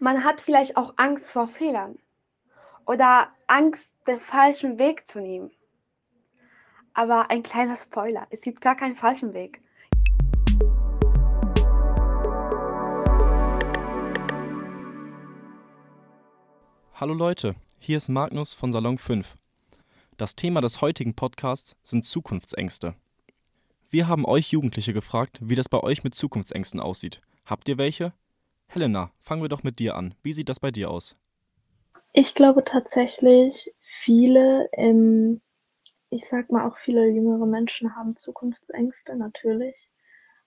Man hat vielleicht auch Angst vor Fehlern oder Angst, den falschen Weg zu nehmen. Aber ein kleiner Spoiler, es gibt gar keinen falschen Weg. Hallo Leute, hier ist Magnus von Salon 5. Das Thema des heutigen Podcasts sind Zukunftsängste. Wir haben euch Jugendliche gefragt, wie das bei euch mit Zukunftsängsten aussieht. Habt ihr welche? Helena, fangen wir doch mit dir an. Wie sieht das bei dir aus? Ich glaube tatsächlich, viele, ähm, ich sag mal auch viele jüngere Menschen haben Zukunftsängste natürlich.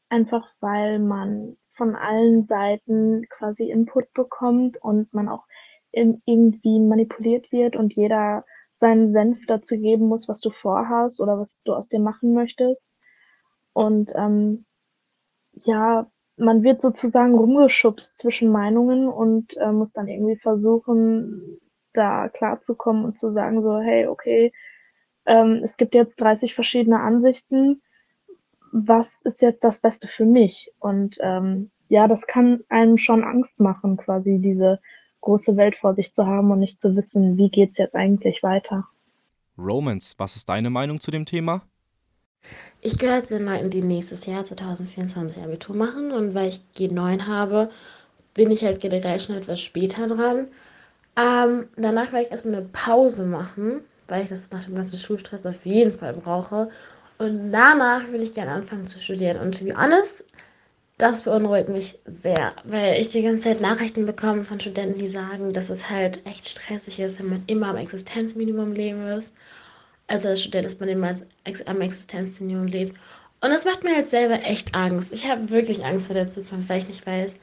Einfach weil man von allen Seiten quasi Input bekommt und man auch in, irgendwie manipuliert wird und jeder seinen Senf dazu geben muss, was du vorhast oder was du aus dir machen möchtest. Und ähm, ja, man wird sozusagen rumgeschubst zwischen Meinungen und äh, muss dann irgendwie versuchen, da klarzukommen und zu sagen so, hey, okay, ähm, es gibt jetzt 30 verschiedene Ansichten. Was ist jetzt das Beste für mich? Und ähm, ja, das kann einem schon Angst machen, quasi diese große Welt vor sich zu haben und nicht zu wissen, wie geht's jetzt eigentlich weiter. Romans, was ist deine Meinung zu dem Thema? Ich gehöre zu den Leuten, die nächstes Jahr 2024 Abitur machen und weil ich G9 habe, bin ich halt generell schon etwas später dran. Ähm, danach werde ich erstmal eine Pause machen, weil ich das nach dem ganzen Schulstress auf jeden Fall brauche. Und danach würde ich gerne anfangen zu studieren. Und to be honest, das beunruhigt mich sehr, weil ich die ganze Zeit Nachrichten bekomme von Studenten, die sagen, dass es halt echt stressig ist, wenn man immer am Existenzminimum leben muss also als Student ist man immer als, am Existenzminimum lebt. Und das macht mir halt selber echt Angst. Ich habe wirklich Angst vor der Zukunft, weil ich nicht weiß,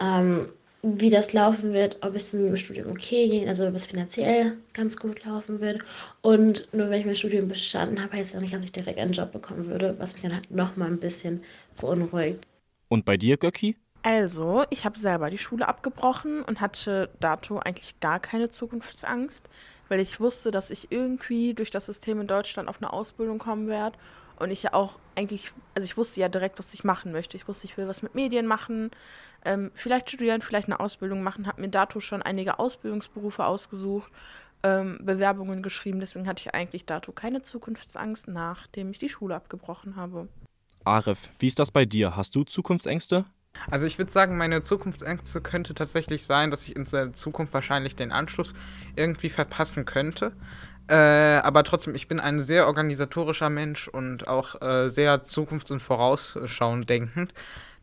ähm, wie das laufen wird, ob es im Studium okay geht, also ob es finanziell ganz gut laufen wird. Und nur wenn ich mein Studium bestanden habe, heißt das nicht, dass ich direkt einen Job bekommen würde, was mich dann halt nochmal ein bisschen beunruhigt. Und bei dir, Göcki? Also, ich habe selber die Schule abgebrochen und hatte dato eigentlich gar keine Zukunftsangst weil ich wusste, dass ich irgendwie durch das System in Deutschland auf eine Ausbildung kommen werde. Und ich ja auch eigentlich, also ich wusste ja direkt, was ich machen möchte. Ich wusste, ich will was mit Medien machen, ähm, vielleicht studieren, vielleicht eine Ausbildung machen. Habe mir dato schon einige Ausbildungsberufe ausgesucht, ähm, Bewerbungen geschrieben. Deswegen hatte ich eigentlich dato keine Zukunftsangst, nachdem ich die Schule abgebrochen habe. Arif, wie ist das bei dir? Hast du Zukunftsängste? Also ich würde sagen, meine Zukunftsängste könnte tatsächlich sein, dass ich in der Zukunft wahrscheinlich den Anschluss irgendwie verpassen könnte. Äh, aber trotzdem, ich bin ein sehr organisatorischer Mensch und auch äh, sehr zukunfts- und vorausschauend denkend.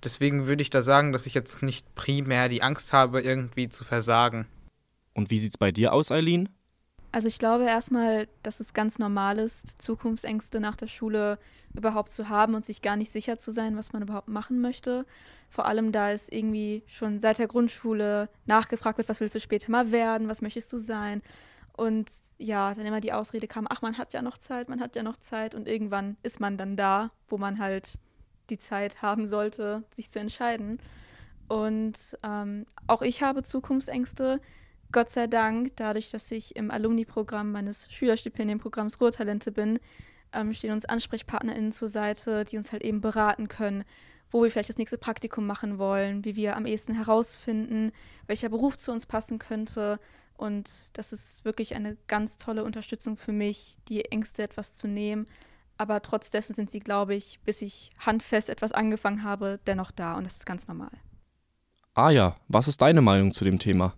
Deswegen würde ich da sagen, dass ich jetzt nicht primär die Angst habe, irgendwie zu versagen. Und wie sieht's bei dir aus, Eileen? Also ich glaube erstmal, dass es ganz normal ist, Zukunftsängste nach der Schule überhaupt zu haben und sich gar nicht sicher zu sein, was man überhaupt machen möchte. Vor allem, da es irgendwie schon seit der Grundschule nachgefragt wird, was willst du später mal werden, was möchtest du sein. Und ja, dann immer die Ausrede kam, ach, man hat ja noch Zeit, man hat ja noch Zeit. Und irgendwann ist man dann da, wo man halt die Zeit haben sollte, sich zu entscheiden. Und ähm, auch ich habe Zukunftsängste. Gott sei Dank, dadurch, dass ich im Alumni-Programm meines Schülerstipendienprogramms Ruhrtalente bin, ähm, stehen uns AnsprechpartnerInnen zur Seite, die uns halt eben beraten können, wo wir vielleicht das nächste Praktikum machen wollen, wie wir am ehesten herausfinden, welcher Beruf zu uns passen könnte. Und das ist wirklich eine ganz tolle Unterstützung für mich, die Ängste etwas zu nehmen. Aber trotz dessen sind sie, glaube ich, bis ich handfest etwas angefangen habe, dennoch da. Und das ist ganz normal. Ah ja, was ist deine Meinung zu dem Thema?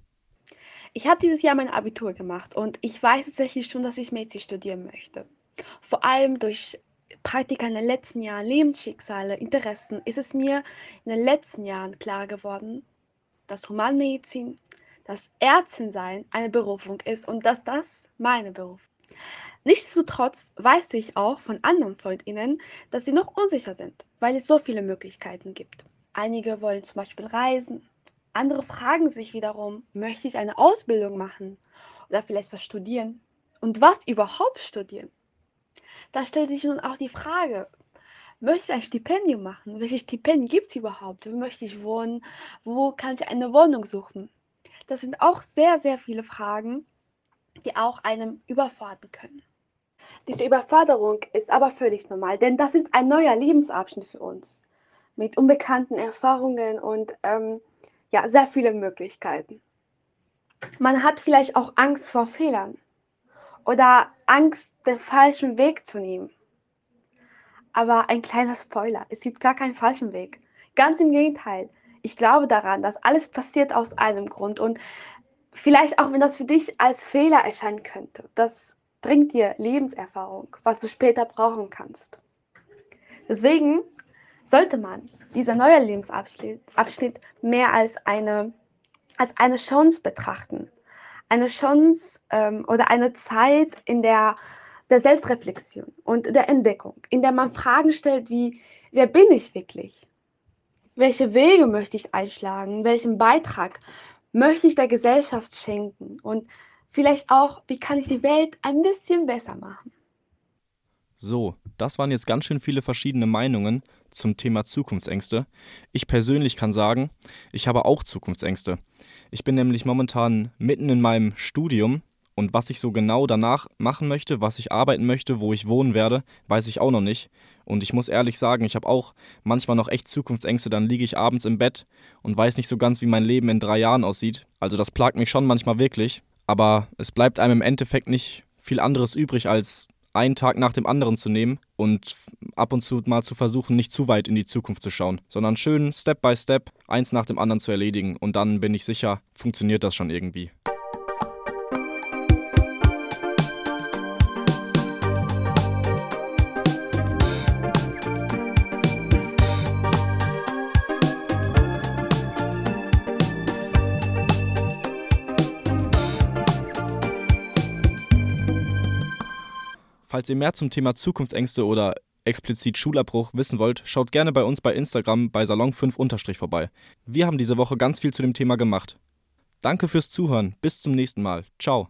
Ich habe dieses Jahr mein Abitur gemacht und ich weiß tatsächlich schon, dass ich Mädchen studieren möchte. Vor allem durch Praktika in den letzten Jahren, Lebensschicksale, Interessen, ist es mir in den letzten Jahren klar geworden, dass Humanmedizin, dass Ärztin eine Berufung ist und dass das meine Berufung. Nichtsdestotrotz weiß ich auch von anderen FreundInnen, dass sie noch unsicher sind, weil es so viele Möglichkeiten gibt. Einige wollen zum Beispiel reisen, andere fragen sich wiederum, möchte ich eine Ausbildung machen oder vielleicht was studieren? Und was überhaupt studieren? Da stellt sich nun auch die Frage, möchte ich ein Stipendium machen? Welche Stipendien gibt es überhaupt? Wo möchte ich wohnen? Wo kann ich eine Wohnung suchen? Das sind auch sehr, sehr viele Fragen, die auch einem überfordern können. Diese Überforderung ist aber völlig normal, denn das ist ein neuer Lebensabschnitt für uns mit unbekannten Erfahrungen und ähm, ja sehr viele Möglichkeiten. Man hat vielleicht auch Angst vor Fehlern oder Angst, den falschen Weg zu nehmen. Aber ein kleiner Spoiler, es gibt gar keinen falschen Weg. Ganz im Gegenteil. Ich glaube daran, dass alles passiert aus einem Grund und vielleicht auch wenn das für dich als Fehler erscheinen könnte, das bringt dir Lebenserfahrung, was du später brauchen kannst. Deswegen sollte man dieser neue Lebensabschnitt Abschnitt mehr als eine, als eine Chance betrachten. Eine Chance ähm, oder eine Zeit in der, der Selbstreflexion und der Entdeckung, in der man Fragen stellt wie, wer bin ich wirklich? Welche Wege möchte ich einschlagen? Welchen Beitrag möchte ich der Gesellschaft schenken? Und vielleicht auch, wie kann ich die Welt ein bisschen besser machen? So, das waren jetzt ganz schön viele verschiedene Meinungen zum Thema Zukunftsängste. Ich persönlich kann sagen, ich habe auch Zukunftsängste. Ich bin nämlich momentan mitten in meinem Studium und was ich so genau danach machen möchte, was ich arbeiten möchte, wo ich wohnen werde, weiß ich auch noch nicht. Und ich muss ehrlich sagen, ich habe auch manchmal noch echt Zukunftsängste. Dann liege ich abends im Bett und weiß nicht so ganz, wie mein Leben in drei Jahren aussieht. Also das plagt mich schon manchmal wirklich. Aber es bleibt einem im Endeffekt nicht viel anderes übrig, als einen Tag nach dem anderen zu nehmen und ab und zu mal zu versuchen, nicht zu weit in die Zukunft zu schauen, sondern schön Step by Step eins nach dem anderen zu erledigen. Und dann bin ich sicher, funktioniert das schon irgendwie. Falls ihr mehr zum Thema Zukunftsängste oder explizit Schulabbruch wissen wollt, schaut gerne bei uns bei Instagram bei Salon5 vorbei. Wir haben diese Woche ganz viel zu dem Thema gemacht. Danke fürs Zuhören. Bis zum nächsten Mal. Ciao.